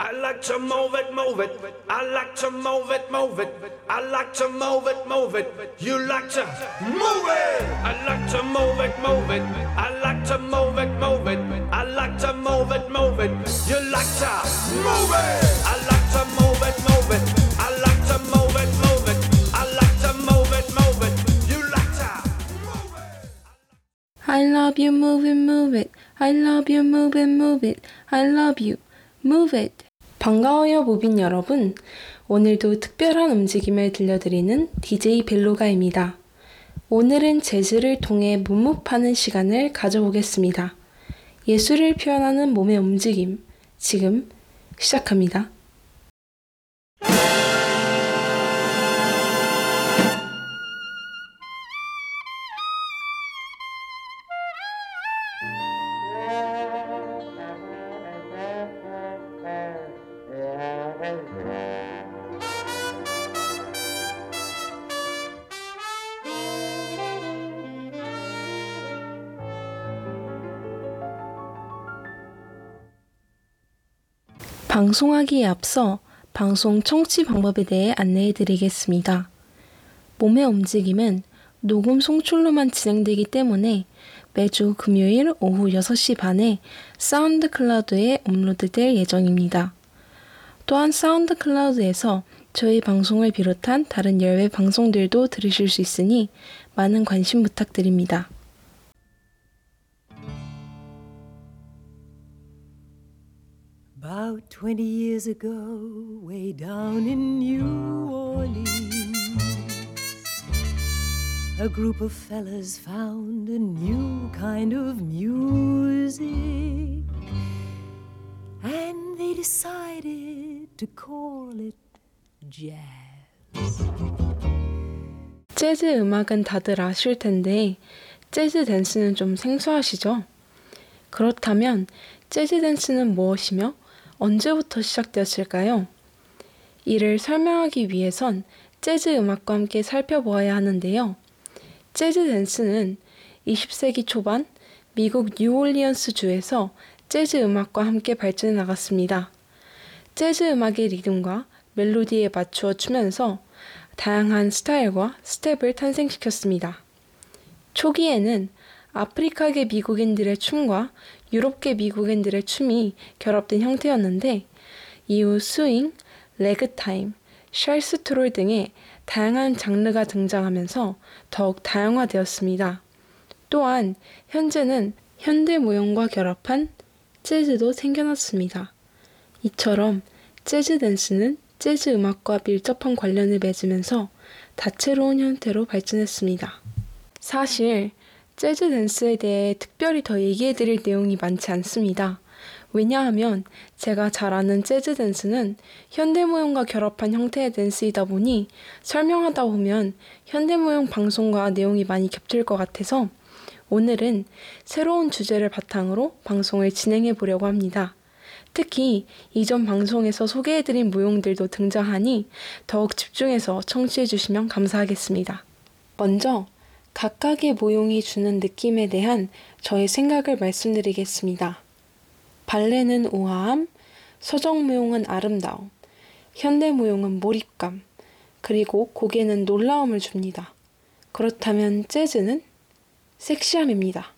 I like to move it, move it. I like to move it, move it. I like to move it, move it. You like to move it. I like to move it, move it. I like to move it, move it. I like to move it, move it. You like to move it. I like to move it, move it. I like to move it, move it. I like to move it, move it. You like to move it. I love you, move it, move it. I love you, move it, move it. I love you, move it. 반가워요, 무빈 여러분. 오늘도 특별한 움직임을 들려드리는 DJ 벨로가입니다. 오늘은 재즈를 통해 문묵하는 시간을 가져보겠습니다. 예술을 표현하는 몸의 움직임, 지금 시작합니다. 방송하기에 앞서 방송 청취 방법에 대해 안내해 드리겠습니다. 몸의 움직임은 녹음 송출로만 진행되기 때문에 매주 금요일 오후 6시 반에 사운드 클라우드에 업로드될 예정입니다. 또한 사운드 클라우드에서 저희 방송을 비롯한 다른 열외 방송들도 들으실 수 있으니 많은 관심 부탁드립니다. About 20 years ago, way down in New Orleans, a group of fellas found a new kind of music. And they decided to call it jazz. 재즈 음악은 다들 아실 텐데 재즈 댄스는 좀 생소하시죠? 그렇다면 재즈 댄스는 무엇이며 언제부터 시작되었을까요? 이를 설명하기 위해선 재즈 음악과 함께 살펴보아야 하는데요. 재즈 댄스는 20세기 초반 미국 뉴올리언스 주에서 재즈 음악과 함께 발전해 나갔습니다. 재즈 음악의 리듬과 멜로디에 맞추어 추면서 다양한 스타일과 스텝을 탄생시켰습니다. 초기에는 아프리카계 미국인들의 춤과 유럽계 미국인들의 춤이 결합된 형태였는데 이후 스윙, 래그타임, 찰스턴 등의 다양한 장르가 등장하면서 더욱 다양화되었습니다. 또한 현재는 현대 무용과 결합한 재즈도 생겨났습니다. 이처럼 재즈 댄스는 재즈 음악과 밀접한 관련을 맺으면서 다채로운 형태로 발전했습니다. 사실 재즈 댄스에 대해 특별히 더 얘기해 드릴 내용이 많지 않습니다. 왜냐하면 제가 잘 아는 재즈 댄스는 현대무용과 결합한 형태의 댄스이다 보니 설명하다 보면 현대무용 방송과 내용이 많이 겹칠 것 같아서 오늘은 새로운 주제를 바탕으로 방송을 진행해 보려고 합니다. 특히 이전 방송에서 소개해드린 무용들도 등장하니 더욱 집중해서 청취해 주시면 감사하겠습니다. 먼저 각각의 모용이 주는 느낌에 대한 저의 생각을 말씀드리겠습니다. 발레는 우아함, 서정 무용은 아름다움, 현대 무용은 몰입감, 그리고 고개는 놀라움을 줍니다. 그렇다면 재즈는 섹시함입니다.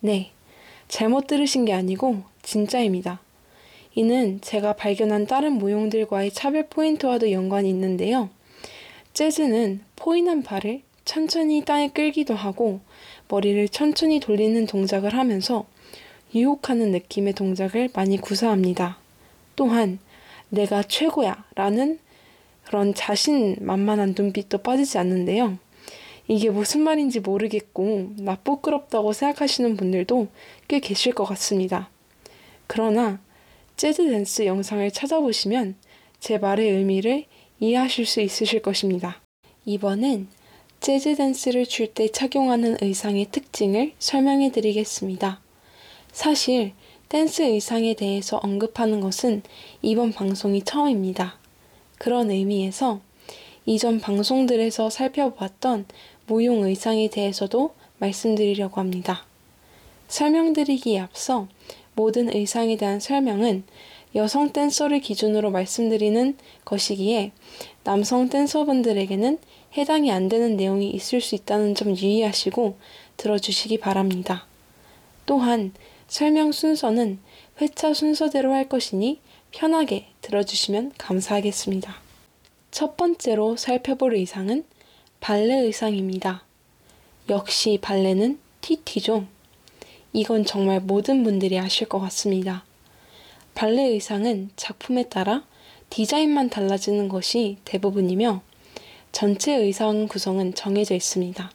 네, 잘못 들으신 게 아니고 진짜입니다. 이는 제가 발견한 다른 모용들과의 차별 포인트와도 연관이 있는데요. 재즈는 포인한 발을 천천히 땅에 끌기도 하고 머리를 천천히 돌리는 동작을 하면서 유혹하는 느낌의 동작을 많이 구사합니다. 또한 내가 최고야 라는 그런 자신만만한 눈빛도 빠지지 않는데요. 이게 무슨 말인지 모르겠고 나 부끄럽다고 생각하시는 분들도 꽤 계실 것 같습니다. 그러나 재즈 댄스 영상을 찾아보시면 제 말의 의미를 이해하실 수 있으실 것입니다. 이번엔 재즈 댄스를 출 때 착용하는 의상의 특징을 설명해 드리겠습니다. 사실 댄스 의상에 대해서 언급하는 것은 이번 방송이 처음입니다. 그런 의미에서 이전 방송들에서 살펴보았던 무용 의상에 대해서도 말씀드리려고 합니다. 설명드리기에 앞서 모든 의상에 대한 설명은 여성 댄서를 기준으로 말씀드리는 것이기에 남성 댄서분들에게는 해당이 안 되는 내용이 있을 수 있다는 점 유의하시고 들어주시기 바랍니다. 또한 설명 순서는 회차 순서대로 할 것이니 편하게 들어주시면 감사하겠습니다. 첫 번째로 살펴볼 의상은 발레 의상입니다. 역시 발레는 TT죠. 이건 정말 모든 분들이 아실 것 같습니다. 발레 의상은 작품에 따라 디자인만 달라지는 것이 대부분이며 전체 의상 구성은 정해져 있습니다.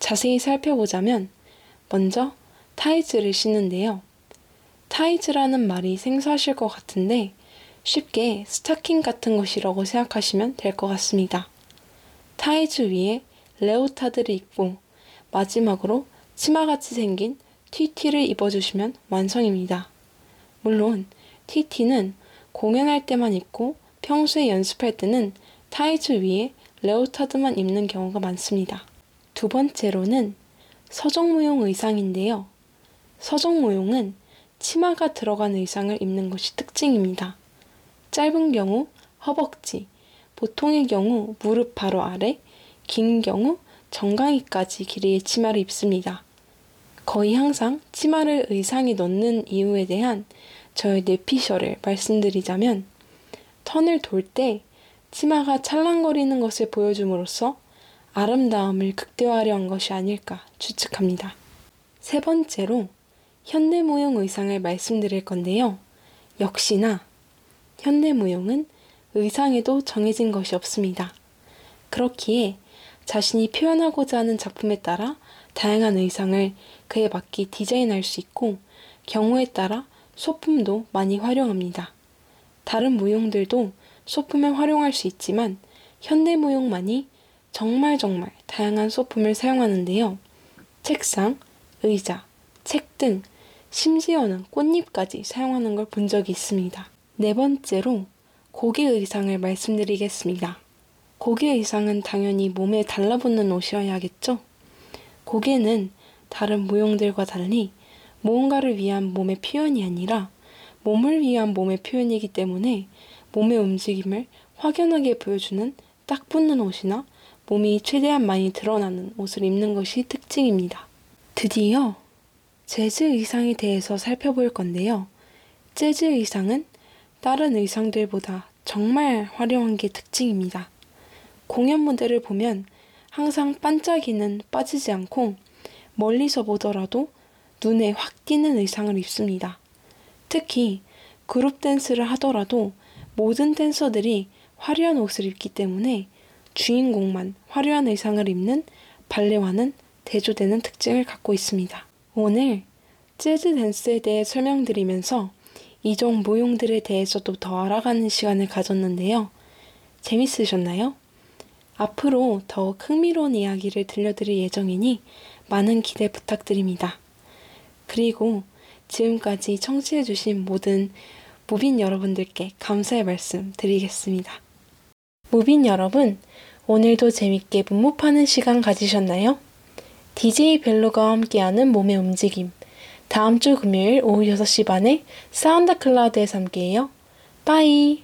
자세히 살펴보자면 먼저 타이즈를 신는데요. 타이즈라는 말이 생소하실 것 같은데 쉽게 스타킹 같은 것이라고 생각하시면 될 것 같습니다. 타이즈 위에 레오타드를 입고 마지막으로 치마같이 생긴 튀튀를 입어주시면 완성입니다. 물론 튀튀는 공연할 때만 입고 평소에 연습할 때는 타이즈 위에 레오타드만 입는 경우가 많습니다. 두 번째로는 서정무용 의상인데요. 서정무용은 치마가 들어간 의상을 입는 것이 특징입니다. 짧은 경우 허벅지, 보통의 경우 무릎 바로 아래, 긴 경우 정강이까지 길이의 치마를 입습니다. 거의 항상 치마를 의상에 넣는 이유에 대한 저의 뇌피셜을 말씀드리자면 턴을 돌 때 치마가 찰랑거리는 것을 보여줌으로써 아름다움을 극대화하려 한 것이 아닐까 추측합니다. 세 번째로 현대무용 의상을 말씀드릴 건데요. 역시나 현대무용은 의상에도 정해진 것이 없습니다. 그렇기에 자신이 표현하고자 하는 작품에 따라 다양한 의상을 그에 맞게 디자인할 수 있고 경우에 따라 소품도 많이 활용합니다. 다른 무용들도 소품을 활용할 수 있지만 현대무용만이 정말 정말 다양한 소품을 사용하는데요. 책상, 의자, 책 등 심지어는 꽃잎까지 사용하는 걸 본 적이 있습니다. 네 번째로 고개 의상을 말씀드리겠습니다. 고개 의상은 당연히 몸에 달라붙는 옷이어야겠죠? 고개는 다른 무용들과 달리 무언가를 위한 몸의 표현이 아니라 몸을 위한 몸의 표현이기 때문에 몸의 움직임을 확연하게 보여주는 딱 붙는 옷이나 몸이 최대한 많이 드러나는 옷을 입는 것이 특징입니다. 드디어 재즈 의상에 대해서 살펴볼 건데요. 재즈 의상은 다른 의상들보다 정말 화려한 게 특징입니다. 공연 무대를 보면 항상 반짝이는 빠지지 않고 멀리서 보더라도 눈에 확 띄는 의상을 입습니다. 특히 그룹 댄스를 하더라도 모든 댄서들이 화려한 옷을 입기 때문에 주인공만 화려한 의상을 입는 발레와는 대조되는 특징을 갖고 있습니다. 오늘 재즈 댄스에 대해 설명드리면서 이종 무용들에 대해서도 더 알아가는 시간을 가졌는데요. 재밌으셨나요? 앞으로 더욱 흥미로운 이야기를 들려드릴 예정이니 많은 기대 부탁드립니다. 그리고 지금까지 청취해주신 모든 무빈 여러분들께 감사의 말씀 드리겠습니다. 무빈 여러분, 오늘도 재밌게 문무파는 시간 가지셨나요? DJ 벨로가 함께하는 몸의 움직임. 다음 주 금요일 오후 6시 반에 사운드 클라우드에서 함께해요. bye!